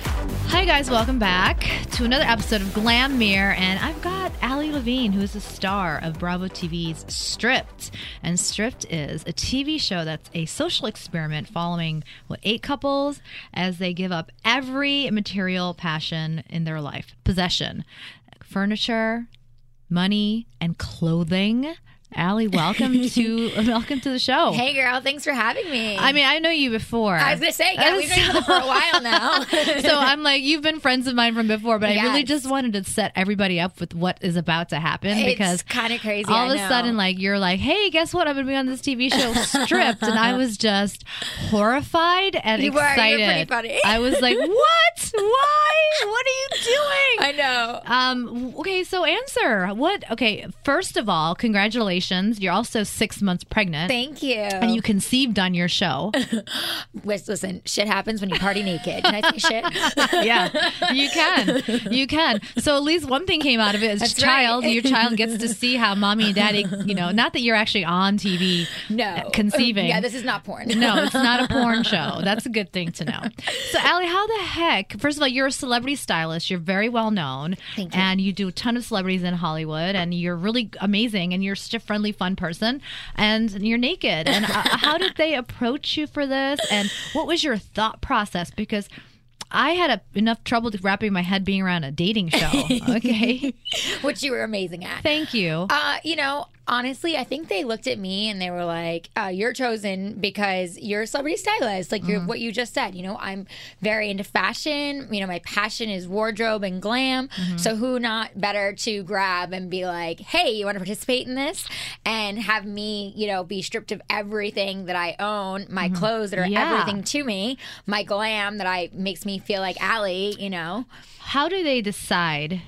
Hi, guys, welcome back to another episode of Glamier. And I've got Ali Levine, who is the star of Bravo TV's Stripped. And Stripped is a TV show that's a social experiment following what eight couples as they give up every material passion in their life possession, furniture, money, and clothing. Ali, welcome to welcome to the show. Hey, girl, thanks for having me. I mean, I know you before. I was gonna say, yeah, we've known each other for a while now. so I'm like, you've been friends of mine from before, but I really just wanted to set everybody up with what is about to happen because kind of crazy. all I of a sudden, like you're like, hey, guess what? I'm gonna be on this TV show, Stripped, and I was just horrified and You were- you were excited. pretty funny. I was like, what? Why? What are you doing? I know. Um. Okay. So answer what? Okay. First of all, congratulations. You're also six months pregnant. Thank you. and you conceived on your show. Listen, shit happens when you party naked. Can I say shit? yeah, you can. You can. So at least one thing came out of it is That's child. right. Your child gets to see how mommy and daddy, you know, not that you're actually on TV No. Uh, conceiving. Yeah, this is not porn. no, it's not a porn show. That's a good thing to know. So, Ali, how the heck? First of all, you're a celebrity stylist. You're very well known, Thank you. and you do a ton of celebrities in Hollywood. And you're really amazing. And you're a friendly, fun person. And you're naked. And uh, how did they approach you for this? And what was your thought process? Because I had a, enough trouble wrapping my head being around a dating show. Okay, Which you were amazing at. thank you. Uh, you know, honestly, I think they looked at me and they were like, uh, "You're chosen because you're a celebrity stylist, like Mm-hmm. you're what you just said." You know, I'm very into fashion. You know, my passion is wardrobe and glam. Mm-hmm. So who not better to grab and be like, "Hey, you want to participate in this?" and have me, you know, be stripped of everything that I own, my clothes that are Mm-hmm. Yeah. everything to me, my glam that I makes me feel like Ali. You know. How do they decide?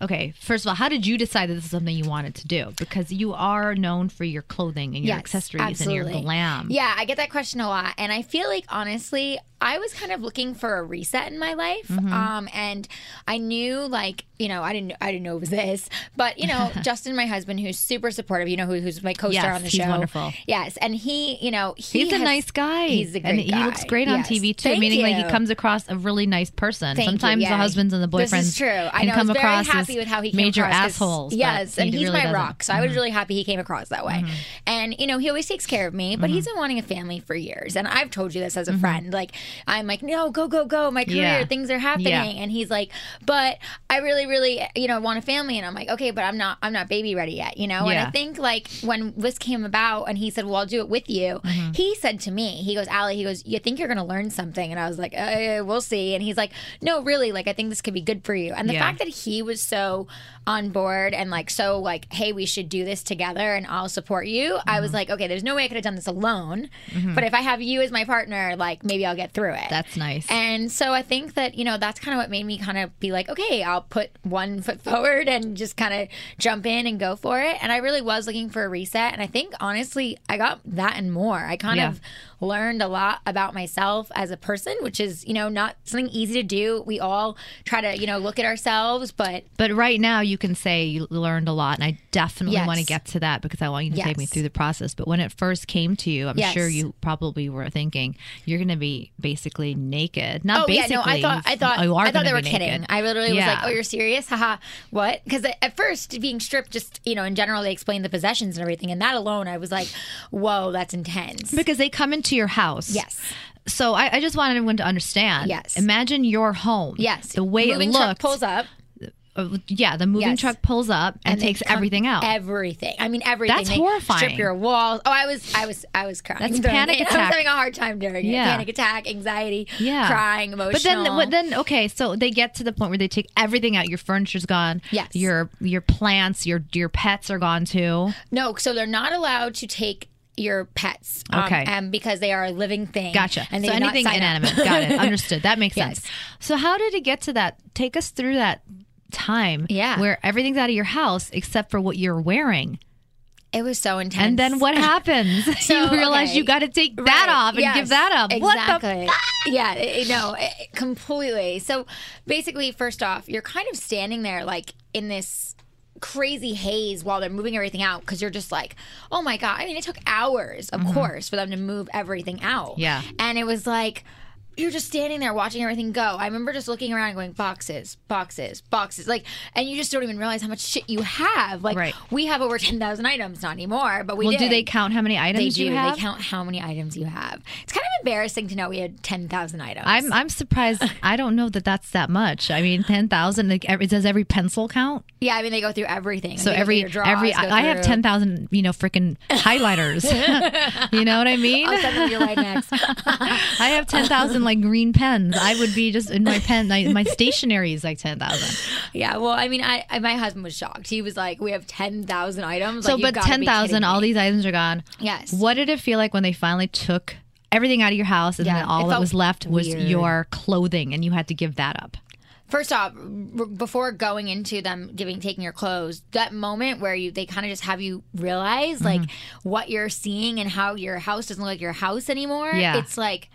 Okay, first of all, how did you decide that this is something you wanted to do? Because you are known for your clothing and your Yes, accessories and your glam. Yeah, I get that question a lot, and I feel like honestly, I was kind of looking for a reset in my life, Mm-hmm. um, and I knew like you know I didn't I didn't know it was this, but you know Justin, my husband, who's super supportive, you know who, who's my co-star Yes, on the he's show, wonderful. Yes, and he you know he He's a nice guy. He's a great and he looks great on TV too, Thank meaning like he comes across a really nice person. Thank you, Sometimes the husbands and the boyfriends This is true. I can know. come I was across very happy as with how he came major across 'cause- assholes. Yes, and he he's really my doesn't. Mm-hmm. rock, so I was really happy he came across that way. And you know, he always takes care of me, but Mm-hmm. he's been wanting a family for years, and I've told you this as a friend. Like I'm like, no, go, go, go, my career, Yeah. things are happening, Yeah. and he's like, but I really, really, you know, want a family, and I'm like, okay, but I'm not, I'm not baby ready yet, you know. And I think like when this came about, and he said, well, I'll do it with you. Mm-hmm. He said to me, he goes, Ali, he goes, you think you're gonna learn something, and I was like, uh, we'll see. And he's like, no, really, like I think this could be good for you. And the Yeah. fact that he was so on board and like so like, hey, we should do this together, and I'll support you. I Mm-hmm. was like, okay, there's no way I could have done this alone, but if I have you as my partner, like maybe I'll get through it. That's nice. And so I think that, you know, that's kind of what made me kind of be like, okay, I'll put one foot forward and just kind of jump in and go for it. And I really was looking for a reset. And I think, honestly, I got that and more. I kind Yeah. of learned a lot about myself as a person, which is, you know, not something easy to do. We all try to, you know, look at ourselves, but But right now, you can say you learned a lot, and I definitely Yes. want to get to that because I want you to take me through the process. But when it first came to you, I'm Yes. sure you probably were thinking you're going to be basically naked. Not Oh basically. yeah, no, I thought I thought you are I thought they were kidding. naked. I literally was like, "Oh, you're serious? Haha, what?" Because at first, being stripped, just you know, in general, they explain the possessions and everything, and that alone, I was like, "Whoa, that's intense." because they come into your house. Yes. So I, I just want everyone to understand. Yes. Imagine your home. Yes. The way Moving it looked. pulls up uh, yeah, the moving Yes. truck pulls up and, they takes everything out. Everything. I mean, everything. That's They horrifying. Strip your walls. Oh, I was, I was, I was crying. That's panic it. I attack. was having a hard time during it. Yeah. Panic attack, anxiety, yeah. crying, emotional. But then, but then, okay, so they get to the point where they take everything out. Your furniture's gone. Yes. Your your plants, your your pets are gone too. no, so they're not allowed to take your pets. um, Okay. and because they are a living thing. Gotcha. And they so anything inanimate. Got it. Understood. That makes Yes. sense. So how did it get to that? Take us through that time. Yeah. Where everything's out of your house except for what you're wearing. It was so intense. And then what happens? So, you realize okay. you got to take that Right. off and Yes. give that up. Exactly. What the? yeah, it- no, it- completely. So basically, first off, you're kind of standing there like in this crazy haze while they're moving everything out because you're just like, oh my god. I mean, it took hours, of course, for them to move everything out. Mm-hmm. Yeah. and it was like. You're just standing there watching everything go. I remember just looking around and going, boxes, boxes, boxes. Like, and you just don't even realize how much shit you have. Like, Right. we have over 10,000 items, not anymore, but we Well, did. do they count how many They items do. you have? They count how many items you have. It's kind of embarrassing to know we had ten thousand items. I'm I'm surprised. I don't know that that's that much. I mean, ten thousand. Like, every, does every pencil count? yeah, I mean they go through everything. So They every drawers, every I I have ten thousand. You know, freaking highlighters. you know what I mean? I'll send them your right next. I have ten thousand like green pens. I would be just in my pen. My, my stationery is like ten thousand. yeah, well, I mean, I, I my husband was shocked. He was like, "We have ten thousand items." So, like, but ten thousand, all these items are gone. Yes. What did it feel like when they finally took everything out of your house and Yeah, then all that was left was your clothing and you had to give that up? First off, r- before going into them giving taking your clothes, that moment where you they kind of just have you realize like Mm-hmm. what you're seeing and how your house doesn't look like your house anymore. Yeah. It's like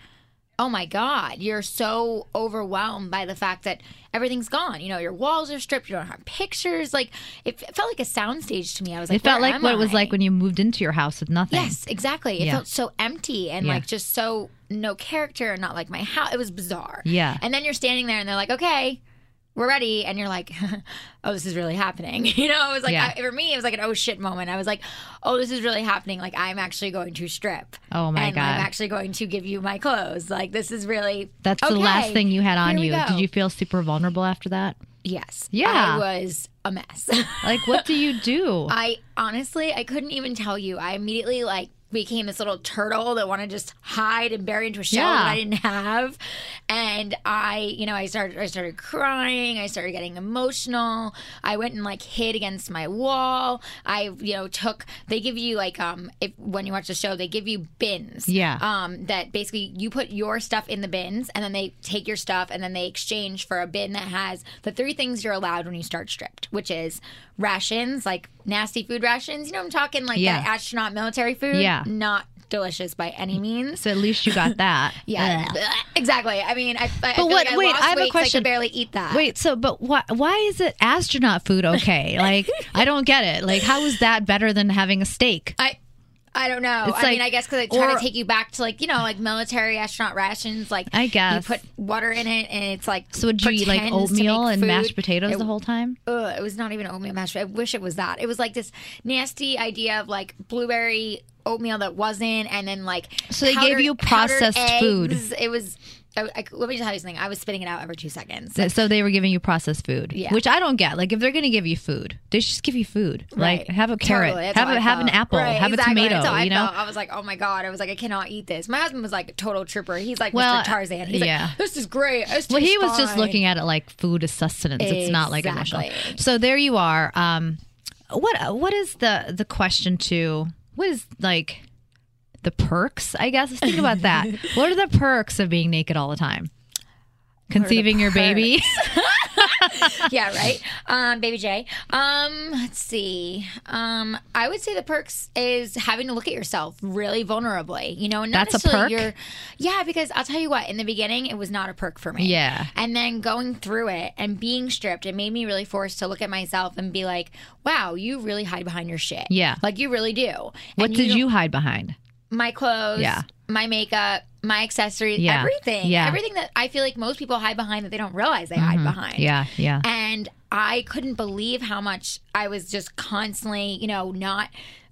oh my god, you're so overwhelmed by the fact that everything's gone. You know, your walls are stripped, you don't have pictures. Like it f- felt like a soundstage to me. I was like It felt like what it was like when you moved into your house with nothing. Yes, exactly. It Yeah. felt so empty and Yeah. like just so no character, and not like my house. It was bizarre. Yeah. And then you're standing there and they're like, okay, we're ready. And you're like, oh, this is really happening. You know, it was like, Yeah. I, for me, it was like an oh shit moment. I was like, oh, this is really happening. Like, I'm actually going to strip. Oh, my and God. I'm actually going to give you my clothes. Like, this is really. That's the last thing you had on here you. Did you feel super vulnerable after that? Yes. Yeah. I was a mess. Like, what do you do? I honestly, I couldn't even tell you. I immediately like became this little turtle that wanted to just hide and bury into a shell Yeah. that I didn't have. And I, you know, I started, I started crying. I started getting emotional. I went and like hid against my wall. I, you know, took. They give you like, um, if when you watch the show, they give you bins. Yeah. Um, that basically you put your stuff in the bins, and then they take your stuff, and then they exchange for a bin that has the three things you're allowed when you start stripped, which is rations, like nasty food rations. You know, I'm talking like Yeah. that astronaut military food. Yeah. Not delicious by any means. so at least you got that. Yeah, exactly. I mean, I, I But what- like I wait, lost I have a weight I question. could barely eat that. Wait, so but why why is it astronaut food okay? Like I don't get it. Like how is that better than having a steak? I. I don't know. It's I like- mean, I guess because they try or- to take you back to like you know like military astronaut rations. Like I guess. you put water in it, and it's like So would you eat like oatmeal and food. mashed potatoes It- the whole time? Ugh, it was not even oatmeal mashed. I wish it was that. It was like this nasty idea of like blueberry oatmeal that wasn't, and then like So they gave you processed food. It was. I, I, let me just tell you something. I was spitting it out every two seconds. So- So they were giving you processed food, Yeah. which I don't get. Like if they're going to give you food, they should just give you food. Like Right. have a carrot, Totally. Have a have an apple, Right, have exactly. a tomato. You know, felt. I was like, oh my god. I was like, I cannot eat this. My husband was like a total trooper. He's like Well, Mr. Tarzan. He's yeah. like, this is great. This well, he was just looking at it like food is sustenance. It's not like emotional. Exactly. So there you are. Um, what what is the the question to what is like the perks? I guess let's think about that. what are the perks of being naked all the time? Conceiving your baby. yeah, right. Um, baby J. Um, let's see. Um, I would say the perks is having to look at yourself really vulnerably. You know, not That's a perk? Your, yeah, because I'll tell you what. In the beginning, it was not a perk for me. Yeah. and then going through it and being stripped, it made me really forced to look at myself and be like, "Wow, you really hide behind your shit. Yeah. like you really do." what And did don't- you hide behind? My clothes, Yeah. my makeup, my accessories, Yeah. everything. Yeah. Everything that I feel like most people hide behind that they don't realize they hide behind. Mm-hmm. Yeah, yeah. And I couldn't believe how much I was just constantly, you know, not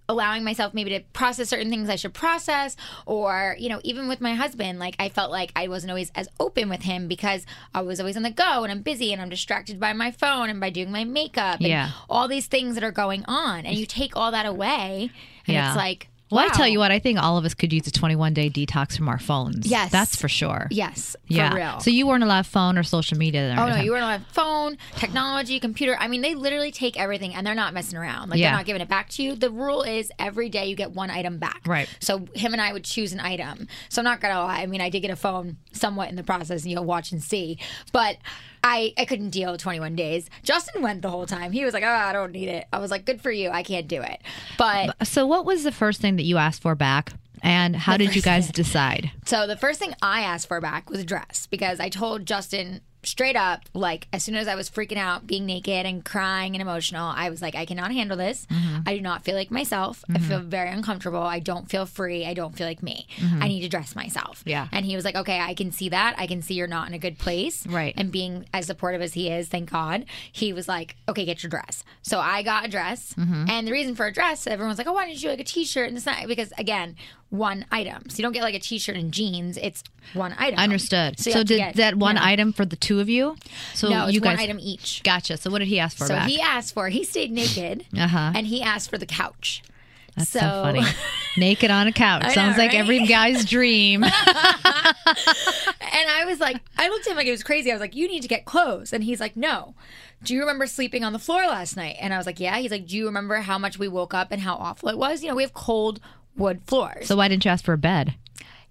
allowing myself maybe to process certain things I should process, or you know, even with my husband, like I felt like I wasn't always as open with him because I was always on the go and I'm busy and I'm distracted by my phone and by doing my makeup and Yeah. all these things that are going on, and you take all that away, and Yeah. it's like. Well, I tell you what, I think all of us could use a 21 day detox from our phones. Yes. That's for sure. Yes, for Yeah. real. So you weren't allowed phone or social media. Then Oh no, you were on a phone, technology, computer. I mean, they literally take everything and they're not messing around. Like Yeah. they're not giving it back to you. The rule is every day you get one item back. Right. So him and I would choose an item. So I'm not gonna lie. I mean, I did get a phone somewhat in the process, and you'll watch and see. But I I couldn't deal with 21 days. Justin went the whole time. He was like, "Oh, I don't need it." I was like, "Good for you. I can't do it." But So what was the first thing that you asked for back? And how did you guys decide? So the first thing I asked for back was a dress because I told Justin straight up, like as soon as I was freaking out, being naked and crying and emotional, I was like, I cannot handle this. Mm-hmm. I do not feel like myself. I mm-hmm. feel very uncomfortable. I don't feel free. I don't feel like me. Mm-hmm. I need to dress myself. Yeah. And he was like, Okay, I can see that. I can see you're not in a good place. Right. And being as supportive as he is, thank God, he was like, Okay, get your dress. So I got a dress. And the reason for a dress, everyone's like, Oh, why didn't you like a t shirt and this and that? Because again, one item. So you don't get like a t-shirt and jeans. It's one item. Understood. So, So, did get, that one you know- item for the two of you? So No, you one item each. Gotcha. So what did he ask for So back? he asked for. He stayed naked, Uh-huh. and he asked for the couch. That's so, funny. Naked on a couch. I Sounds like right? every guy's dream. And I was like, I looked at him like it was crazy. I was like, you need to get clothes. And he's like, no. Do you remember sleeping on the floor last night? And I was like, yeah. He's like, do you remember how much we woke up and how awful it was? You know, we have cold wood floors. so why didn't you ask for a bed?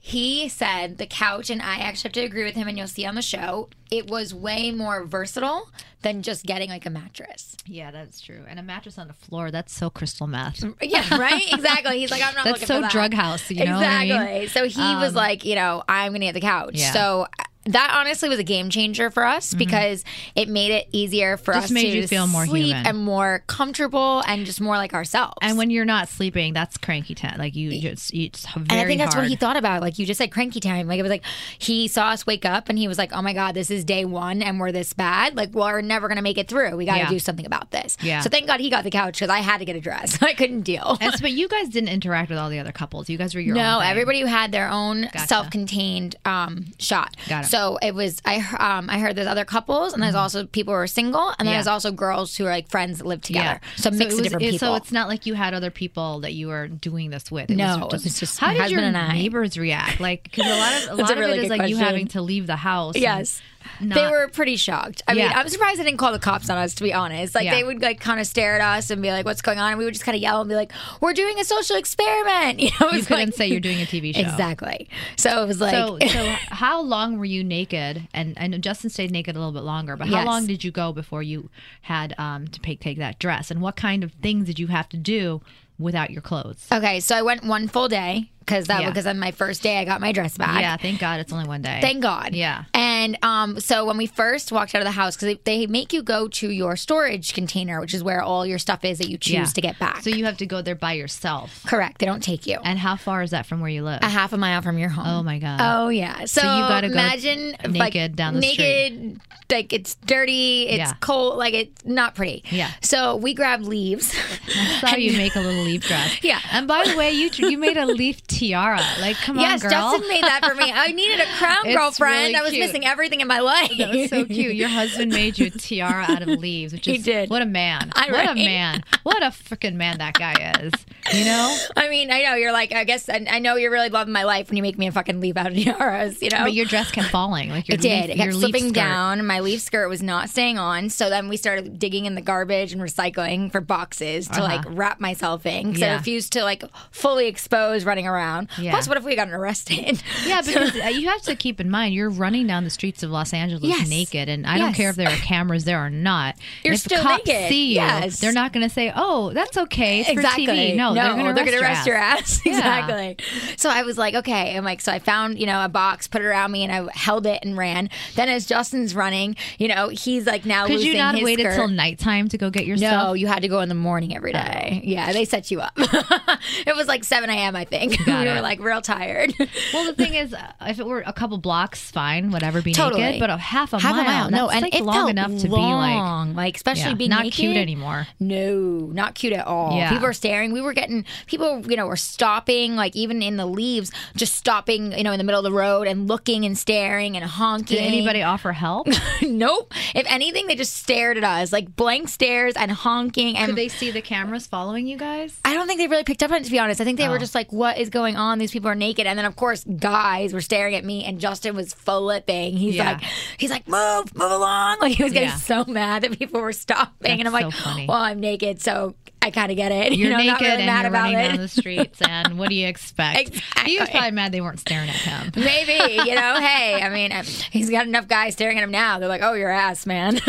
he said the couch, and I actually have to agree with him, and you'll see on the show, it was way more versatile than just getting like a mattress. Yeah, that's true. And a mattress on the floor, that's so crystal meth. Yeah, right? Exactly. He's like, I'm not That's looking so that. drug house, you know what I exactly. mean? So he was um, like, you know, I'm going to get the couch. Yeah. So that honestly was a game changer for us because it made it easier for Mm-hmm. Just us made to you feel more sleep human. and more comfortable and just more like ourselves. And when you're not sleeping, that's cranky time. Like you just, it's very and I think that's hard. what he thought about. Like you just said, cranky time. Like it was like he saw us wake up and he was like, "Oh my god, this is day one and we're this bad. Like well, we're never gonna make it through. We got to Yeah. do something about this." Yeah. So thank God he got the couch because I had to get a dress. I couldn't deal. And so, but you guys didn't interact with all the other couples. You guys were your own. No, everybody had their own self-contained um, shot. Got it. So it was I um, I heard there's other couples and there's also people who are single and Mm-hmm. Yeah. there's also girls who are like friends that live together. Yeah. So a mix of different people. So it's not like you had other people that you were doing this with. It No, it was just how my did your and I. neighbors react? Like, because a lot of a lot a of it is like you having to leave the house. and Yes. Not- they were pretty shocked. I mean, I'm surprised they didn't call the cops on us, to be honest. Like, Yeah. they would, like, kind of stare at us and be like, what's going on? And we would just kind of yell and be like, we're doing a social experiment. You know, it You couldn't like- say you're doing a TV show. Exactly. So it was like, So, so how long were you naked? And and Justin stayed naked a little bit longer. But how Yes. long did you go before you had um, to take take that dress? And what kind of things did you have to do without your clothes? okay, so I went one full day because that Yeah. because on my first day I got my dress back. Yeah, thank God it's only one day. Thank God. Yeah. And um, so when we first walked out of the house, because they, they make you go to your storage container, which is where all your stuff is that you choose Yeah. to get back. So you have to go there by yourself. Correct. They don't take you. And how far is that from where you live? a half a mile from your home. Oh my God. Oh yeah. So, you gotta go imagine like, naked down the street. naked, like it's dirty, it's Yeah. cold, like it's not pretty. Yeah. So we grabbed leaves. That's how you make a little leaf dress. Yeah. And by the way, you you made a leaf tiara. Like, come yes, on, girl. Justin made that for me. I needed a crown It's girlfriend. really I was missing everything in my life. That was so cute. Your husband made you a tiara out of leaves, which He is did. what a man. I- what a man. What a freaking man that guy is. You know? I mean, I know you're like. I guess I, I know you're really loving my life when you make me a fucking leaf out of tiaras. You know. But your dress kept falling. Like your It did. Leaf, it kept slipping down. My leaf skirt was not staying on. So then we started digging in the garbage and recycling for boxes to like wrap myself in because I Uh-huh. Refused to like fully expose running around. Yeah. Plus, what if we got arrested? Yeah, because uh, you have to keep in mind you're running down the streets of Los Angeles Yes. naked, and I don't care if there are cameras there or not. You're if still cops naked. see you, Yes. they're not going to say, "Oh, that's okay, it's exactly. for TV." No, they're going to gonna arrest, your ass. Yeah. exactly. So I was like, okay. I'm like, so I found, you know, a box, put it around me, and I held it and ran. Then as Justin's running, you know, he's like now Could you not his waited nighttime to go get your No, you had to go in the morning every day. Yeah, they set you up. it was like 7 a.m., I think. Got we it. were like real tired. Well, the thing is, uh, if it were a couple blocks, fine, whatever. be Totally. naked, but a half a Half mile. a mile. No, and like it long enough to be like long. like especially yeah, being not naked. cute anymore. No, not cute at all. Yeah. People were staring. We were getting people, you know, were stopping, like even in the leaves, just stopping, you know, in the middle of the road and looking and staring and honking. Did anybody offer help? nope. If anything, they just stared at us, like blank stares and honking. And Could they see the cameras following you guys? I don't think they really picked up on it, to be honest. I think they Oh. were just like, what is going on? These people are naked. And then, of course, guys were staring at me, and Justin was flipping. He's Yeah. like, he's like, move, move along. Like, he was getting Yeah. so mad that people were stopping. and I'm That's like, so well, I'm naked, so I kind of get it. You're you know, naked not really and you're about running it. down the streets, and what do you expect? Exactly. He was probably mad they weren't staring at him. Maybe, you know, hey, I mean, um, he's got enough guys staring at him now. They're like, oh, your ass, man.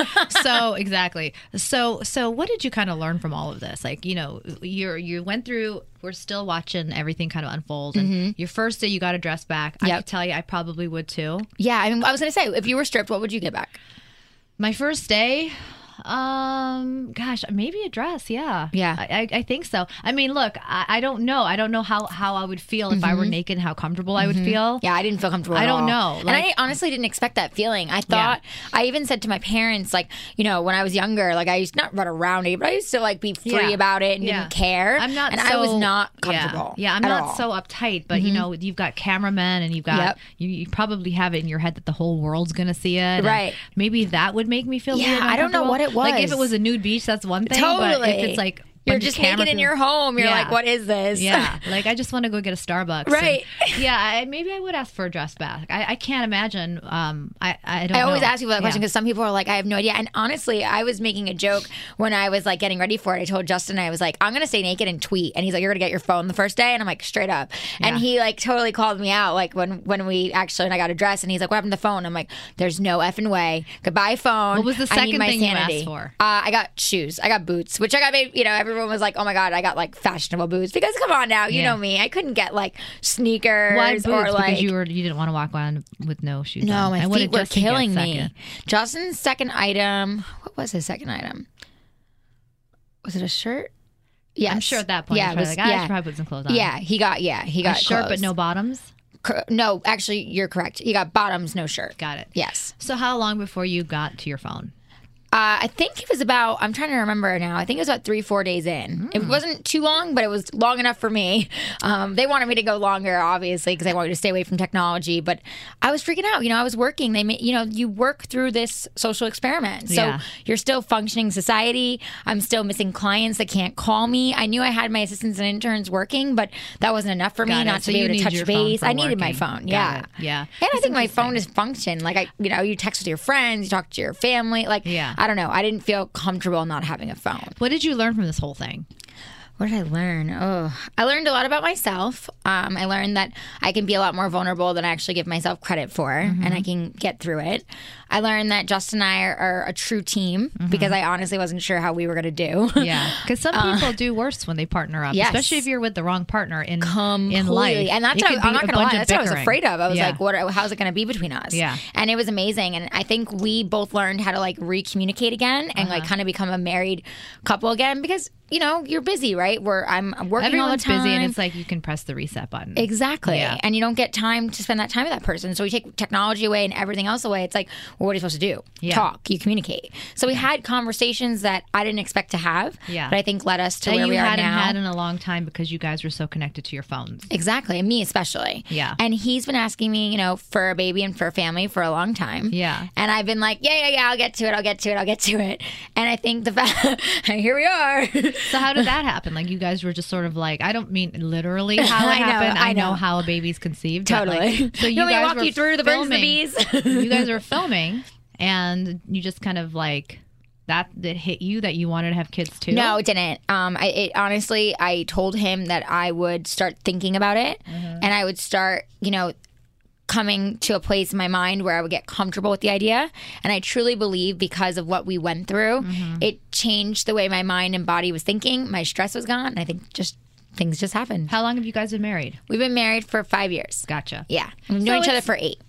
so exactly. So so what did you kind of learn from all of this? Like you know you you went through. We're still watching everything kind of unfold. And your first day, you got a dress back. I Mm-hmm. Could tell you, I probably would too. yeah, I mean, I was going to say, if you were stripped, what would you get back? My first day, um, gosh, maybe a dress. Yeah, Yeah. I, I, think so. I mean, look, I, I don't know. I don't know how how I would feel if I were naked. How comfortable I would feel. Mm-hmm. Yeah, I didn't feel comfortable. I don't all. know, and I honestly didn't expect that feeling. I thought I even said to my parents, like, you know, when I was younger, like I used to not run around it, but I used to like be free Yeah. about it and Yeah. didn't care. I'm not. and so, I was not yeah. comfortable. Yeah, I'm not all. Mm-hmm. so uptight, but you know, you've got cameramen and you've got Yep. you, you probably have it in your head that the whole world's gonna see it. Right. Maybe that would make me feel. Yeah, I don't know what it Like if it was a nude beach, that's one thing. Totally. But if it's like You're just naked in your home. You're Yeah. like, what is this? Yeah, like I just want to go get a Starbucks. and- Right. yeah, I, maybe I would ask for a dress back. I, I can't imagine. Um, I I don't. I always know. ask people that question Yeah. because some people are like, I have no idea. And honestly, I was making a joke when I was like getting ready for it. I told Justin, I was like, I'm going to stay naked and tweet. And he's like, You're going to get your phone the first day? And I'm like, Straight up. And he like totally called me out like when, when we actually, and I got a dress and he's like, What happened to the phone? I'm like, There's no effing way. Goodbye, phone. What was the second thing you sanity. asked for? Uh, I got shoes. I got boots, which I got, made- you know, everyone was like, Oh my God, I got like fashionable boots. Because come on now, you Yeah. know me. I couldn't get like sneakers Why boots? or like. because you were you didn't want to walk around with no shoes. No, on. my And feet were Justin killing me. Justin's second item. What was his second item? Was it a shirt? Yeah, I'm sure at that point, Yeah, was, like, ah, I yeah. should probably put some clothes on. yeah. He got yeah. He a got shirt but no bottoms. No. Actually, you're correct. He got bottoms, no shirt. Got it. Yes. So how long before you got to your phone? Uh, I think it was about. I'm trying to remember now. I think it was about three, four days in. Hmm. It wasn't too long, but it was long enough for me. Um, they wanted me to go longer, obviously, because they wanted to stay away from technology. But I was freaking out. You know, I was working. They, you know, you work through this social experiment, so Yeah. you're still functioning society. I'm still missing clients that can't call me. I knew I had my assistants and interns working, but that wasn't enough for me it. not So to be able to touch base. I needed my phone. Got yeah, it. Yeah. And I think my phone is function. Like I, you know, you text with your friends, you talk to your family. Like Yeah. I don't know. I didn't feel comfortable not having a phone. What did you learn from this whole thing? What did I learn? Oh, I learned a lot about myself. Um, I learned that I can be a lot more vulnerable than I actually give myself credit for, and I can get through it. I learned that Justin and I are, are a true team because I honestly wasn't sure how we were going to do. Yeah, because some people do worse when they partner up, Uh, yes. especially if you're with the wrong partner in in life. And that's It what I, I'm not gonna lie. of That's what I was afraid of. I was Yeah. like, what? How's it going to be between us? Yeah. And it was amazing. And I think we both learned how to like re-communicate again and Uh-huh. like kind of become a married couple again because you know you're busy, right? Where I'm I'm working Everyone's all the time. busy, and it's like you can press the reset button. Exactly. Yeah. And you don't get time to spend that time with that person. So we take technology away and everything else away. It's like, well, what are you supposed to do? Yeah. Talk, you communicate. So we had conversations that I didn't expect to have. Yeah. But I think led us to that where you we are hadn't now. had in a long time because you guys were so connected to your phones. Exactly, and me especially. Yeah. And he's been asking me, you know, for a baby and for a family for a long time. Yeah. And I've been like, yeah, yeah, yeah, I'll get to it, I'll get to it, I'll get to it. And I think the fact, here we are. So how did that happen? Like you guys were just sort of like I don't mean literally how it I know, happened. I I know know. how a baby's conceived. Totally. like, so you You want me to guys walk were you through the birds and the filming- bees? you guys were filming, and you just kind of like that that hit you that you wanted to have kids too. No, it didn't. Um, I it, honestly, I told him that I would start thinking about it, Mm-hmm. and I would start, you know, coming to a place in my mind where I would get comfortable with the idea. And I truly believe because of what we went through, Mm-hmm. it changed the way my mind and body was thinking. My stress was gone, and I think just things just happened. How long have you guys been married? We've been married for five years. Gotcha. Yeah, we've So known each other for eight.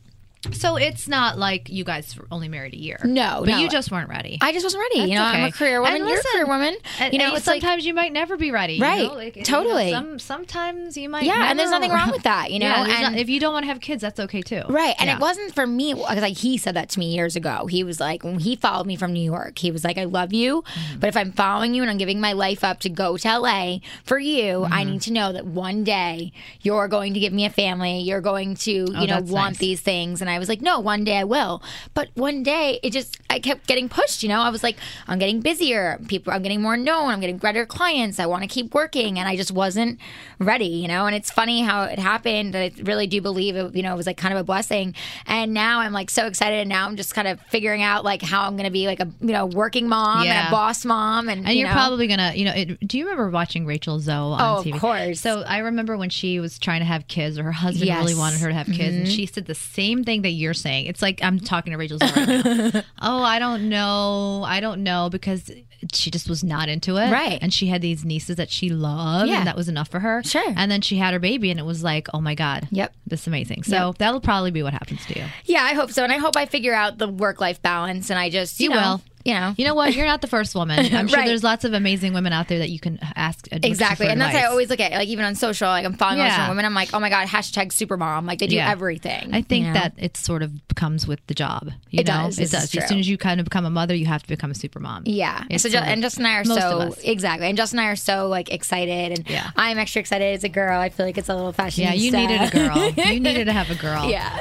So it's not like you guys were only married a year. No, but no. you just weren't ready. I just wasn't ready. you know, That's I'm a career woman. And You're a career woman. And- you know, it's like sometimes you might never be ready. you Right. know, like, you know, Totally. some sometimes you might. Yeah, and there's nothing wrong with that, you know, Yeah, and- not- if you don't want to have kids, that's okay too. Right. And Yeah. it wasn't for me because like he said that to me years ago. He was like when he followed me from New York, he was like, I love you, Mm-hmm. but if I'm following you and I'm giving my life up to go to LA for you, I Mm-hmm. need to know that one day you're going to give me a family, you're going to, you know, Oh, that's want nice. these things. And I was like, No, one day I will. But one day it just I kept getting pushed, you know. I was like, I'm getting busier, people I'm getting more known, I'm getting better clients, I want to keep working and I just wasn't ready, you know. And it's funny how it happened. I really do believe it, you know, it was like kind of a blessing. And now I'm like so excited and now I'm just kind of figuring out like how I'm gonna be like a you know, working mom and a boss mom and, And you you're know, probably gonna, you know, it, do you remember watching Rachel Zoe on Oh, of TV? course. So I remember when she was trying to have kids, or her husband Yes. Mm-hmm. really wanted her to have kids, and she said the same thing that you're saying. It's like I'm talking to Rachel right oh, I don't know, I don't know, because she just was not into it, Right. And she had these nieces that she loved, Yeah. and that was enough for her. Sure. And then she had her baby, and it was like, oh my god, Yep. this is amazing. So that'll probably be what happens to you. Yeah, I hope so. And I hope I figure out the work life balance and I just you, You know, will. You know. You know what? You're not the first woman. I'm sure Right. there's lots of amazing women out there that you can ask. Exactly, and that's how I always look at it. Like even on social, like I'm following all Yeah. these women. I'm like, oh my god, hashtag supermom. Like they do Yeah. everything. I think you know? that it sort of comes with the job. You It know? does. It does. As soon as you kind of become a mother, you have to become a super mom. Yeah. It's so sort Ju- and Justin and I are so exactly, and Justin and I are so like excited, and Yeah. I'm extra excited as a girl. I feel like it's a little fashion. Yeah, you needed a girl. you needed to have a girl. yeah.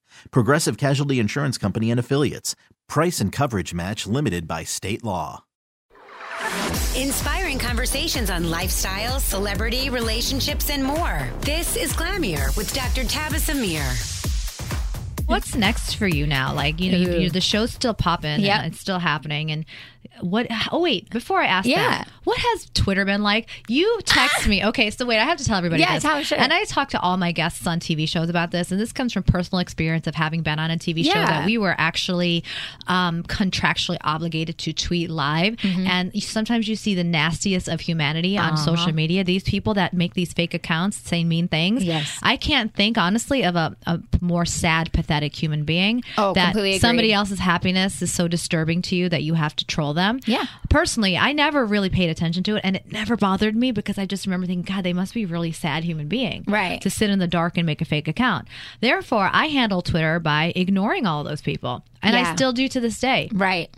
Progressive Casualty Insurance Company and Affiliates. Price and coverage match limited by state law. Inspiring conversations on lifestyle, celebrity, relationships, and more. This is Glamier with Dr. Tabasum Mir. What's next for you now? Like, you know, you, you, the show's still popping. Yeah. It's still happening. And what, oh, wait, before I ask Yeah. that, what has Twitter been like? You text me. Okay, so wait, I have to tell everybody Yeah, this. tell- sure. And I talk to all my guests on TV shows about this. And this comes from personal experience of having been on a TV show Yeah. that we were actually um, contractually obligated to tweet live. Mm-hmm. And sometimes you see the nastiest of humanity on Uh-huh. social media. These people that make these fake accounts saying mean things. Yes. I can't think honestly of a, a more sad, pathetic human being. Oh, that completely somebody else's happiness is so disturbing to you that you have to troll them. Yeah. Personally, I never really paid attention to it, and it never bothered me because I just remember thinking, God, they must be really sad human being, Right. To sit in the dark and make a fake account. Therefore, I handle Twitter by ignoring all those people, and I still do to this day. Right.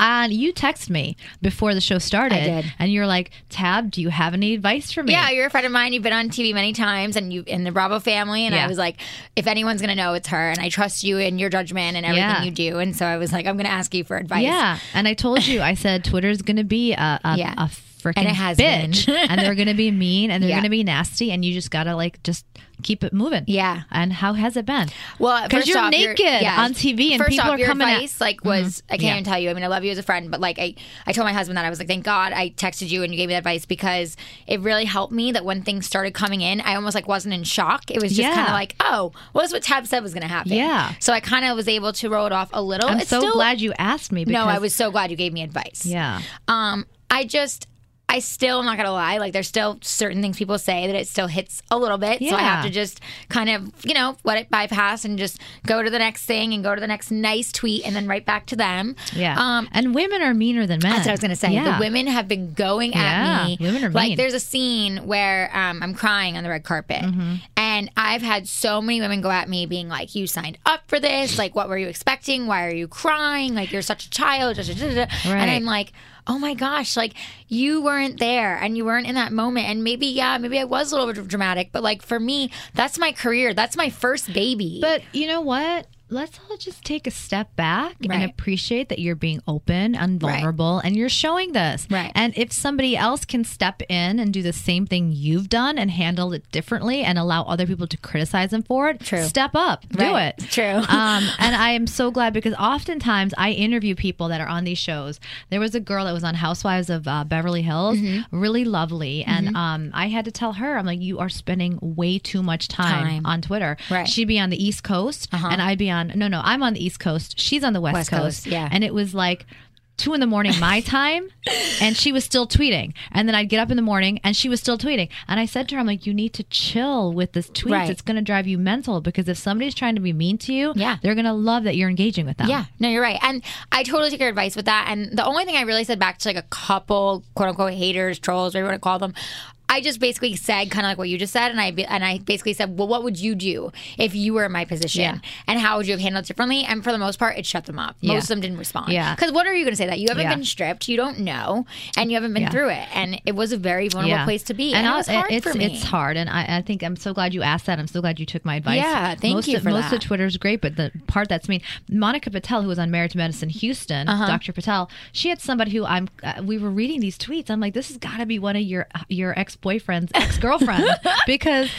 And you text me before the show started, I did. and you're like, Tab, do you have any advice for me? Yeah, you're a friend of mine. You've been on TV many times, and you in the Bravo family. And Yeah. I was like, if anyone's gonna know, it's her. And I trust you and your judgment and everything Yeah. you do. And so I was like, I'm gonna ask you for advice. Yeah, and I told you, I said Twitter's going to be a, a, Yeah. a freaking And it has bitch, been. and they're going to be mean, and they're Yeah. going to be nasty, and you just got to like just keep it moving. Yeah. And how has it been? Well, because you're off, naked yeah. on TV and first people off, are your coming at- advice, like was I can't Yeah. even tell you. I mean, I love you as a friend, but like I, I told my husband that I was like, thank God I texted you and you gave me that advice because it really helped me. That when things started coming in, I almost like wasn't in shock. It was just kind of like, oh, what was what Tab said was going to happen. Yeah. So I kind of was able to roll it off a little. I'm It's so still- glad you asked me. Because, No, I was so glad you gave me advice. Yeah. Um, I just. I still, I'm not gonna lie, like there's still certain things people say that it still hits a little bit. Yeah. So I have to just kind of, you know, let it bypass and just go to the next thing and go to the next nice tweet and then right back to them. Yeah. Um, and women are meaner than men. that's what I was gonna say. Yeah. The women have been going Yeah, at me. women are mean. like there's a scene where um, I'm crying on the red carpet, Mm-hmm. and I've had so many women go at me, being like, "You signed up for this. Like, what were you expecting? Why are you crying? Like, you're such a child." da, da, da, da." Right. And I'm like. Oh my gosh, like you weren't there and you weren't in that moment. And maybe, yeah, maybe I was a little bit dramatic, but like for me, that's my career. That's my first baby. But you know what? Let's all just take a step back Right. and appreciate that you're being open and vulnerable and you're showing this. Right. And if somebody else can step in and do the same thing you've done and handle it differently and allow other people to criticize them for it, True. step up, do Right. it. True. um, and I am so glad because oftentimes I interview people that are on these shows. There was a girl that was on Housewives of uh, Beverly Hills, Mm-hmm. really lovely, and um, I had to tell her, I'm like, you are spending way too much time, Time. on Twitter. Right. She'd be on the East Coast, and I'd be on. No, no, I'm on the East Coast. She's on the West, West Coast, yeah. and it was like. Two in the morning, my time, and she was still tweeting. And then I'd get up in the morning, and she was still tweeting. And I said to her, "I'm like, you need to chill with this tweets. Right. It's going to drive you mental because if somebody's trying to be mean to you, Yeah. they're going to love that you're engaging with them. Yeah, no, you're right. And I totally took your advice with that. And the only thing I really said back to like a couple quote unquote haters, trolls, whatever you want to call them, I just basically said kind of like what you just said, and I and I basically said, well, what would you do if you were in my position, Yeah. and how would you have handled it differently? And for the most part, it shut them up. Yeah. Most of them didn't respond. Yeah. because what are you going to say that you haven't been stripped, you don't know, and you haven't been through it, and it was a very vulnerable place to be, and, it was hard it's, for me. It's hard, and I, I think I'm so glad you asked that. I'm so glad you took my advice. Yeah, thank most you of, for most that. of Twitter's great, but the part that's mean, Monica Patel, who was on Married to Medicine Houston, Uh-huh. Dr. Patel, she had somebody who I'm. Uh, we were reading these tweets. I'm like, this has got to be one of your your ex boyfriend's ex girlfriend because.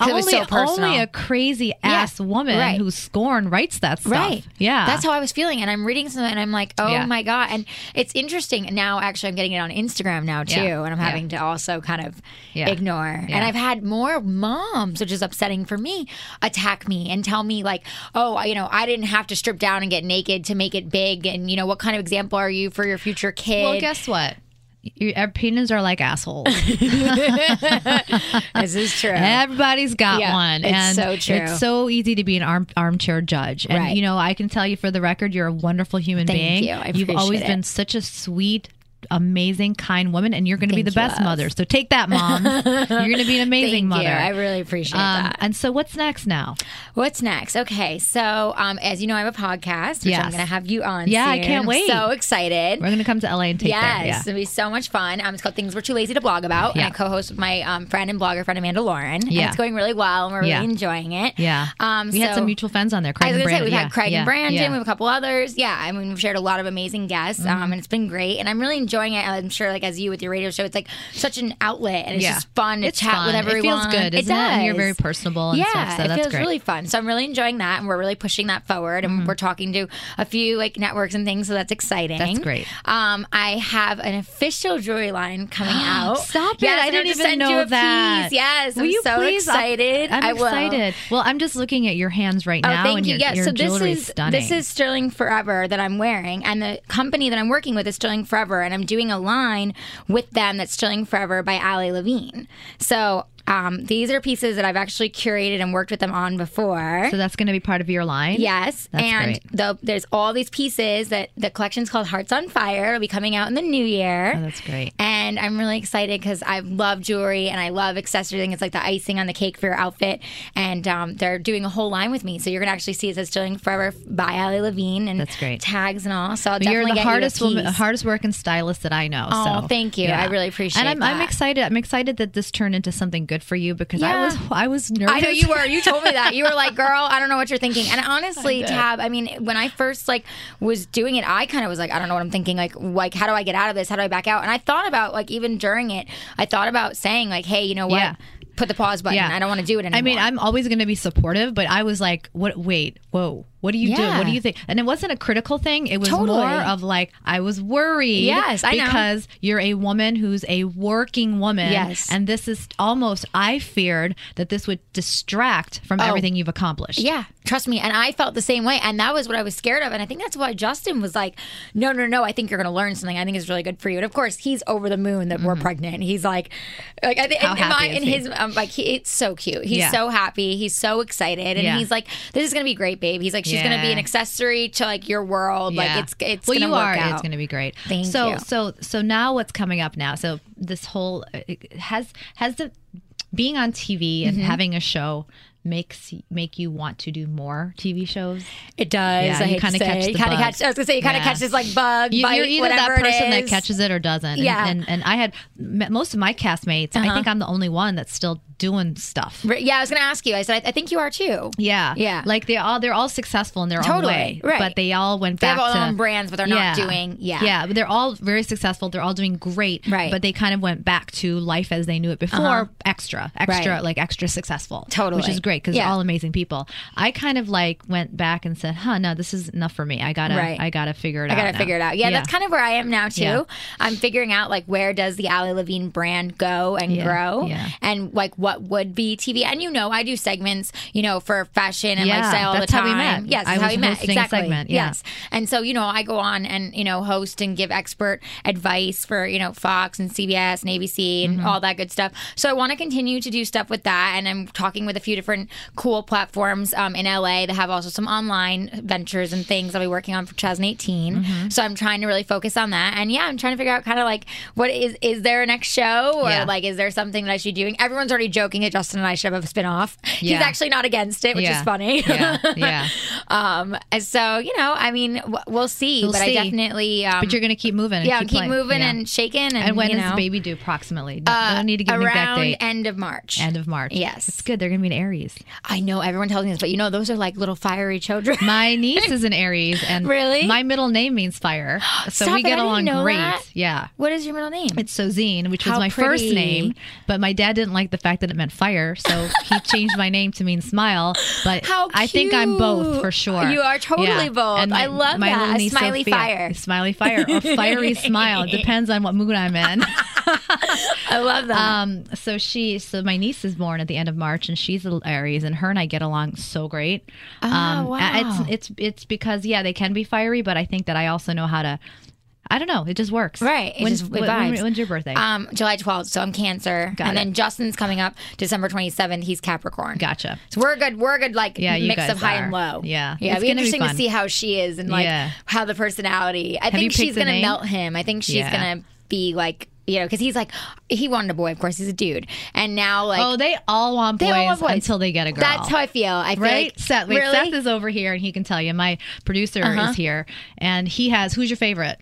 Only, so only a crazy ass woman right. who's scorn writes that stuff. Right. Yeah. That's how I was feeling. And I'm reading something and I'm like, oh Yeah. my God. And it's interesting. Now, actually, I'm getting it on Instagram now too. Yeah. And I'm Yeah. having to also kind of Yeah. ignore. And I've had more moms, which is upsetting for me, attack me and tell me, like, oh, you know, I didn't have to strip down and get naked to make it big. And, you know, what kind of example are you for your future kid? Well, guess what? Your opinions are like assholes. this is true. Everybody's got Yeah, one, it's and so true. it's so easy to be an arm, armchair judge. And Right. you know, I can tell you for the record, you're a wonderful human Thank being. you. I You've always it. been such a sweet. Amazing, kind woman, and you're going to be the best love. mother. So take that, mom. you're going to be an amazing Thank mother. you. I really appreciate um, that. and so, what's next now? What's next? Okay, so um, as you know, I have a podcast, which Yes. I'm going to have you on. Yeah, I can't I'm wait. so excited. We're going to come to LA and take Yes, there. Yeah. it'll be so much fun. Um, it's called Things We're Too Lazy to Blog About, Yeah. and I co-host with my um, friend and blogger friend Amanda Lauren. Yeah. it's going really well, and we're Yeah. really enjoying it. Yeah. Um, we had some mutual friends on there. Craig I was and going to say we've Yeah. had Craig and Brandon. Mm-hmm. we have a couple others. Yeah, I mean we've shared a lot of amazing guests, um, and it's been great. And I'm really enjoying it. I'm sure, like as you with your radio show, it's like such an outlet, and it's Yeah. just fun to It's chat fun. with It feels good, it does. And you're very personable and yeah, stuff, so it that's feels great. really fun. So I'm really enjoying that, and we're really pushing that forward. And we're talking to a few like networks and things, so that's exciting. Mm-hmm. That's great. Um, I have an official jewelry line coming out. Stop it! I didn't even send know you a that. Piece. Yes, Will I'm you so please? I'm- excited. I'm, I will. excited. Well, I'm just looking at your hands right Oh, now, thank you. your, Yes. your so this is stunning. this is Sterling Forever that I'm wearing, and the company that I'm working with is Sterling Forever, and I'm doing a line with them that's Sterling Forever by Ali Levine. So. Um, these are pieces that I've actually curated and worked with them on before. so that's going to be part of your line. Yes, That's and the, there's all these pieces that the collection's called Hearts on Fire. It'll be coming out in the new year. Oh, that's great. And I'm really excited because I love jewelry and I love accessories. It's like the icing on the cake for your outfit. And um, they're doing a whole line with me. So you're going to actually see it says Sterling Forever by Ali Levine and That's great. tags and all. So I'll You're definitely the get hardest you woman, hardest working stylist that I know. Oh, so thank you. I really appreciate it. And I'm, I'm excited. I'm excited that this turned into something good for you because I was I was nervous. I know you were. You told me that. You were like, "Girl, I don't know what you're thinking." And honestly, Tab, I mean, when I first like was doing it, I kind of was like, "I don't know what I'm thinking." Like, like how do I get out of this? How do I back out? And I thought about like even during it, I thought about saying like, "Hey, you know what? Yeah. Put the pause button. I don't want to do it anymore." I mean, I'm always going to be supportive, but I was like, "What? Wait, whoa! What do you do? What do you think?" And it wasn't a critical thing. It was Totally. more of like I was worried. Yes, I know. because you're a woman who's a working woman. Yes. and this is almost. I feared that this would distract from everything you've accomplished. Oh. Yeah, trust me. And I felt the same way. And that was what I was scared of. And I think that's why Justin was like, no, no, no, I think you're going to learn something. I think it's really good for you. And of course, he's over the moon that we're pregnant. He's like, like I think Mm-hmm. In, my, in his, um, like, he, it's so cute. He's Yeah. so happy. He's so excited. And Yeah. he's like, this is going to be great, babe. He's like, she's going to be an accessory to like your world. Like, it's, it's well, to you work are. out. It's going to be great. Thank so, you. So, so so now what's coming up now? So this whole has has the being on TV and Mm-hmm. having a show makes make you want to do more TV shows. It does. Yeah, I you kinda say. catch the kinda bug. catch. I was gonna say you kind of Yeah. catch this like bug, You, you're either that person that catches it or doesn't. Yeah. Uh-huh. And, and I had most of my castmates. I think I'm the only one that's still doing stuff. Right, Yeah, I was going to ask you. I said, I, I think you are too. Yeah, Yeah. Like they all they're all successful in their own way, right. But they all went back. They back have all to their own brands, but they're not doing- yeah. yeah. But they're all very successful. They're all doing great, Right. But they kind of went back to life as they knew it before, Uh-huh. extra, extra, Right. like extra successful, Totally. which is great because Yeah. they're all amazing people. I kind of like went back and said, "Huh, no, this is enough for me. I gotta, Right. I gotta figure it I out. I gotta now." figure it out. Yeah, that's kind of where I am now too. Yeah. I'm figuring out like where does the Ali Levine brand go and Yeah, grow, yeah. and like what would be TV. And you know, I do segments, you know, for fashion and Yeah, lifestyle all that's the how we met. Yes, I that's how we met. Exactly. segment, yeah. Yes, and so you know, I go on and you know host and give expert advice for you know Fox and CBS and ABC and Mm-hmm. all that good stuff. So I want to continue to do stuff with that, and I'm talking with a few different cool platforms um, in LA that have also some online ventures and things I'll be working on for 2018. Mm-hmm. So I'm trying to really focus on that, and yeah, I'm trying to figure out kind of like what is is there a next show or Yeah. like is there something that I should be doing? Everyone's already joking that Justin and I should have a spin off. He's actually not against it, which Yeah. is funny. yeah, yeah. um, and so you know, I mean, w- we'll see, We'll but see. I definitely. Um, But you're gonna keep moving. And yeah, keep, keep moving Yeah. and shaking, and, And when you know, the baby due approximately? Don't, don't need to give an exact around date. end of March. End of March. Yes. it's good. They're gonna be an Aries. I know everyone tells me this, but you know, those are like little fiery children. My niece is an Aries, and Really? my middle name means fire, so Stop we get I didn't along great. that. Yeah. what is your middle name? It's Sozine, which was How my first name, but my dad didn't like the fact that it meant fire, so he changed my name to mean smile. But How I think I'm both for sure. You are totally both. I love that. little niece smiley Sophia- fire. smiley fire, or fiery smile. It depends on what mood I'm in. I love that. Um, so she, so my niece is born at the end of March, and she's an Aries, and her and I get along so great. Oh, um, wow. It's it's it's because yeah, they can be fiery, but I think that I also know how to. I don't know. It just works. Right. It When- just- it when- vibes. when's your birthday? um, July 12th, so I'm Cancer, Got and it. then Justin's coming up December 27th. He's Capricorn. gotcha. So we're a good. We're a good like Yeah, mix of high are. and low. Yeah. yeah. It's It'd be gonna be interesting to see how she is and like Yeah. how the personality. I you think she's gonna name? melt him. I think she's Yeah. gonna be like you know because he's like he wanted a boy. Of course, he's a dude, and now like oh, they all want boys, all want boys. until they get a girl. that's how I feel. I feel Right, like Seth. Wait, really? Seth is over here, and he can tell you. My producer Uh-huh. is here, and he has. Who's your favorite?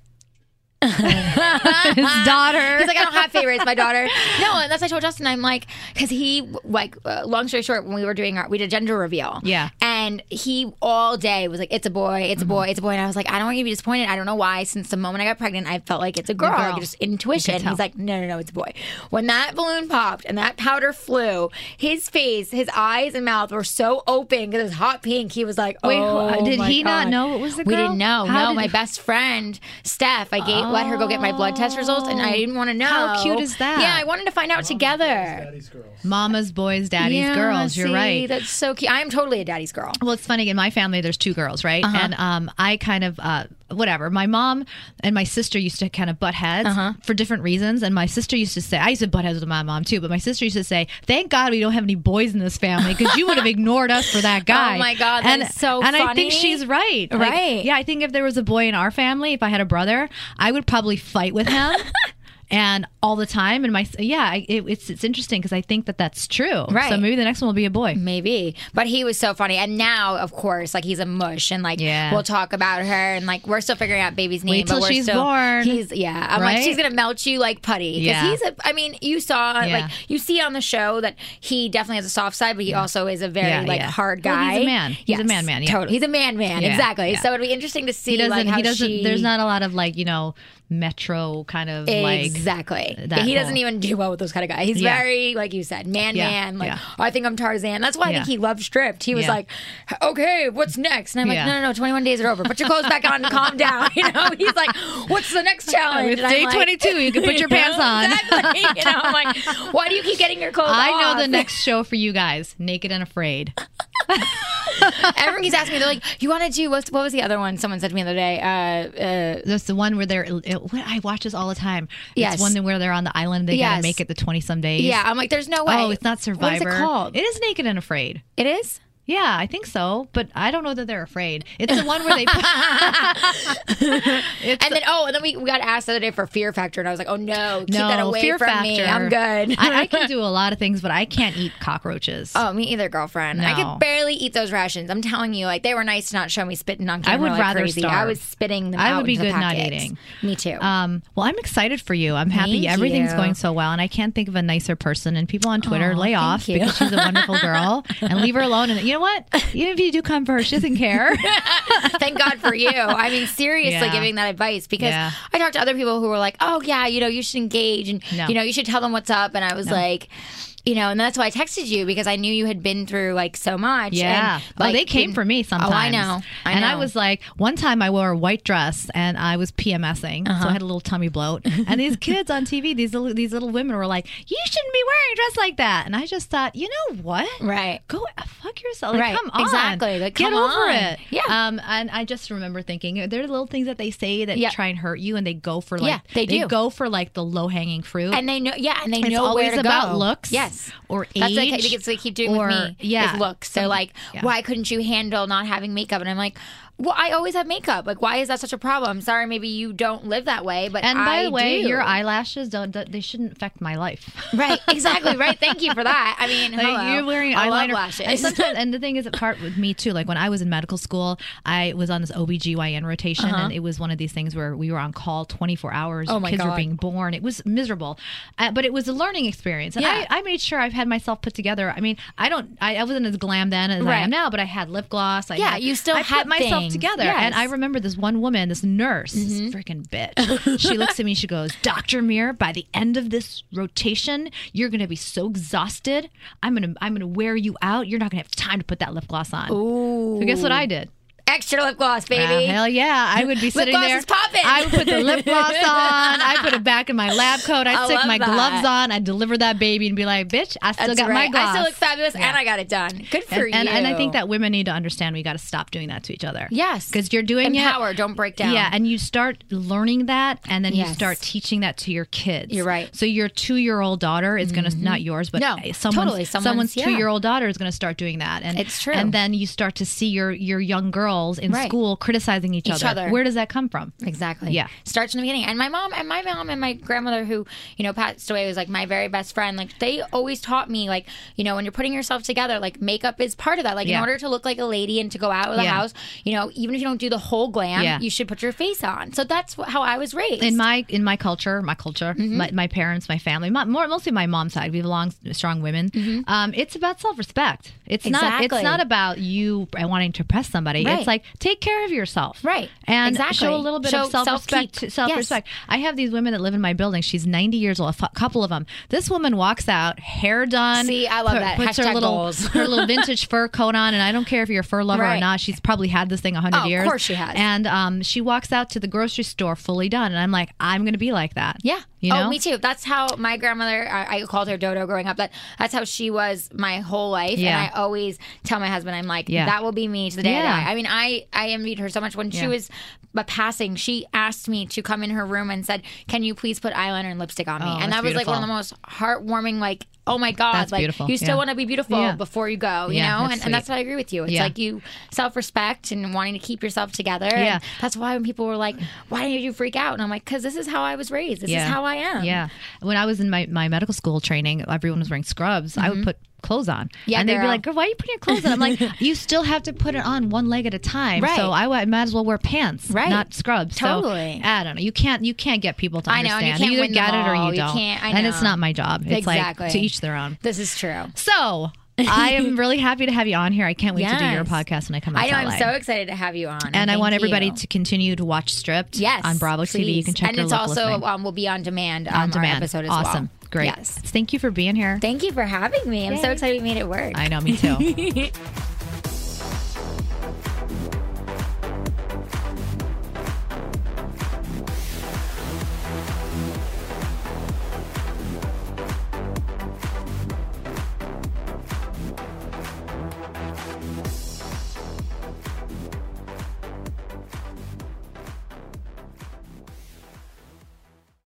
His daughter. He's like, I don't have favorites. My daughter. No, and that's what I told Justin. I'm like, because he, like, uh, long story short, when we were doing our, we did gender reveal. Yeah. And he all day was like, it's a boy, it's a boy, it's a boy. And I was like, I don't want you to be disappointed. I don't know why. Since the moment I got pregnant, I felt like it's a girl. girl. Like, just intuition. You could tell. He's like, no, no, no, it's a boy. When that balloon popped and that powder flew, his face, his eyes and mouth were so open because it was hot pink. He was like, Wait, oh, did my he not know it was a girl? We didn't know. How no, did- my best friend Steph, I gave let her go get my blood test results, and I didn't want to know. How cute is that? Yeah, I wanted to find out together. Daddy's girls. Mama's boys, daddy's Yeah, girls. You're see, right. That's so cute. I am totally a daddy's girl. Well, it's funny. In my family, there's two girls, right? Uh-huh. And um, I kind of, uh, whatever. My mom and my sister used to kind of butt heads Uh-huh. for different reasons. And my sister used to say, I used to butt heads with my mom too, but my sister used to say, "Thank God we don't have any boys in this family because you would have ignored us for that guy." Oh my God, and, so And I think she's right. Like, Right. yeah, I think if there was a boy in our family, if I had a brother, I would probably fight with him. And all the time, and my yeah, I- it, it's it's interesting because I think that that's true. Right. So maybe the next one will be a boy. Maybe, but he was so funny, and now, of course, like he's a mush, and like Yeah. we'll talk about her, and like we're still figuring out baby's name. Wait till but we're she's still, born. He's yeah. I'm like she's gonna melt you like putty because Yeah. he's a. I mean, you saw Yeah. like you see on the show that he definitely has a soft side, but he also is a very Yeah, like yeah. hard Well, guy. he's a man. He's a man man, yeah. Totally, he's a man man. Yeah, exactly. yeah. So it'd be interesting to see he doesn't like how he doesn't she. there's not a lot of like you know metro kind of like exactly. he doesn't whole- even do well with those kind of guys. He's Yeah. very, like you said, man, Yeah, man. Like, yeah. oh, I think I'm Tarzan. That's why I think he loved stripped. He was like, okay, what's next? And I'm like, no, no, no, 21 days are over. Put your clothes back on and calm down. You know, he's like, what's the next challenge? It's And I'm day like- 22. You can put your pants on. Exactly. You know, I'm like, why do you keep getting your clothes I know the next show for you guys, Naked and Afraid. Everyone keeps asking me, they're like, you want to do, what's, what was the other one someone said to me the other day? Uh, uh, That's the one where they're. It, what- I watch this all the time. Yes. It's one where they're on the island. They Yes. gotta make it the twenty some days. yeah, I'm like, there's no way. Oh, it's not Survivor. What is it called? It is Naked and Afraid. It is? Yeah, I think so, but I don't know that they're afraid. It's the one where they. it's And then oh, and then we, we got asked the other day for Fear Factor, and I was like, oh no, keep no that away fear from factor. me. I'm good. I, I can do a lot of things, but I can't eat cockroaches. Oh, me either, girlfriend. I No. could barely eat those rations. I'm telling you, like they were nice to not show me spitting on camera. I would like rather crazy. starve. I was spitting them I would be good not eating. Me too. Um, well, I'm excited for you. I'm happy Thank everything's you. going so well, and I can't think of a nicer person. And people on Twitter Aw, lay off because she's a wonderful girl and leave her alone. And you know what? Even if you do come for her, she doesn't care. Thank God for you. I mean, seriously, Yeah. giving that advice because Yeah. I talked to other people who were like, "Oh yeah, you know, you should engage and No. you know, you should tell them what's up." And I was like. You know, and that's why I texted you because I knew you had been through like so much. Yeah. and, oh, like, they came didn't- for me sometimes. Oh, I know. I and I was like, one time I wore a white dress and I was PMSing, Uh-huh. so I had a little tummy bloat. and these kids on TV, these little, these little women were like, "You shouldn't be wearing a dress like that." And I just thought, you know what? right. Go fuck yourself. Like, Right. Come on. Exactly. Like, get over on. it. Yeah. Um. And I just remember thinking there are little things that they say that Yeah. try and hurt you, and they go for like Yeah, they do. go for like the low hanging fruit. And they know, yeah, and they It's know always where to about go. looks yes, or That's like age because they keep doing or- with me. yeah. is looks. So like, Yeah. why couldn't you handle not having makeup? And I'm like, well, I always have makeup. Like, why is that such a problem? Sorry, maybe you don't live that way, but and by I the way, do. your eyelashes don't they shouldn't affect my life. right, exactly, right. Thank you for that. I mean, Like, hello. you're wearing I eyeliner. lashes. And and the thing is, a part with me too. Like when I was in medical school, I was on this OBGYN rotation, and it was one of these things where we were on call 24 hours. Uh-huh. Oh, my kids were being born. It was miserable, uh, but it was a learning experience. And Yeah. I, I made sure I've had myself put together. I mean, I don't, I, I wasn't as glam then as I am now, but I had lip gloss. I Yeah, had- you still I had myself things. together, Yes. Mm-hmm. and I remember this one woman, this nurse, this freaking bitch. she looks at me, she goes, "Doctor Mir, by the end of this rotation, you're going to be so exhausted. I'm gonna, I'm gonna wear you out. You're not gonna have time to put that lip gloss on." Ooh, So guess what I did? Extra lip gloss, baby. Hell yeah, I would be sitting lip gloss there. is popping. I would put the lip gloss on. I put it back in my lab coat. I I stick my that. gloves on. I deliver that baby and be like, "Bitch, I still That's got right. my gloss." I still look fabulous, and I got it done. Good for and, you. and, and I think that women need to understand we got to stop doing that to each other. Yes. because you're doing empower, it. don't break down. Yeah, and you start learning that, and then you start teaching that to your kids. You're right. Mm-hmm. So your two-year-old daughter is going to not yours, but No, someone's, totally. someone's, Someone's- yeah. two-year-old daughter is going to start doing that, and It's true. And then you start to see your your young girls in Right. school criticizing each, Each other. Where does that come from? Exactly. Yeah. Starts in the beginning. And my mom and my mom and my grandmother who, you know, passed away was like my very best friend. Like they always taught me like, you know, when you're putting yourself together, like makeup is part of that. Like in order to look like a lady and to go out of the Yeah. house, you know, even if you don't do the whole glam, Yeah. you should put your face on. So that's how I was raised. in my in my culture, my culture, Mm-hmm. my, my parents, my family, my, more mostly my mom's side. We have long, strong women. Um, it's about self respect. It's not. Mm-hmm. It's not about you wanting to impress somebody. Right. It's like take care of yourself, Right. And Exactly. show a little bit Show of self respect. Self respect. I have these women that live in my building. She's ninety years old. A f- couple of them. This woman walks out, hair done. See, I love that. Puts her Hashtag little goals. her little vintage fur coat on, and I don't care if you're a fur lover or not. She's probably had this thing a hundred Oh, of years. course she has. And um, she walks out to the grocery store fully done, and I'm like, I'm going to be like that. Yeah. You know? Oh, me too. That's how my grandmother. I, I called her Dodo growing up. That that's how she was my whole life. Yeah. And I always tell my husband, I'm like, Yeah. that will be me to the day Yeah. I die. I mean, I I envied her so much when she Yeah. was but passing. She asked me to come in her room and said, "Can you please put eyeliner and lipstick on me?" Oh, and that's that was like one of the most heartwarming. Like, oh my god, That's like beautiful. you still Yeah. want to be beautiful Yeah. before you go, you Yeah, know. that's And, and that's what I agree with you. It's Yeah. like you self respect and wanting to keep yourself together. Yeah. And that's why when people were like, "Why did you freak out?" and I'm like, "Cause this is how I was raised. This is how I am." Yeah. When I was in my, my medical school training, everyone was wearing scrubs. I would mm-hmm. put clothes on. Yeah, and they'd be like, "Girl, why are you putting your clothes on? I'm like, you still have to put it on one leg at a time. Right. So I, I might as well wear pants, Right. not scrubs. Totally. So, I don't know. You can't you can't get people to I know, and you can't either win get it or you You don't. can't- I And it's not my job. It's Exactly. like to each their own. This is true. So I am really happy to have you on here. I can't wait to do your podcast when I come out I know. I'm so excited to have you on. and I want everybody you. to continue to watch Stripped Yes, on Bravo TV. You can check and it's also um, will be on demand on um, demand. Our episode as awesome. well. Great. Yes. Thank you for being here. Thank you for having me. I'm so excited we made it work. I know, me too.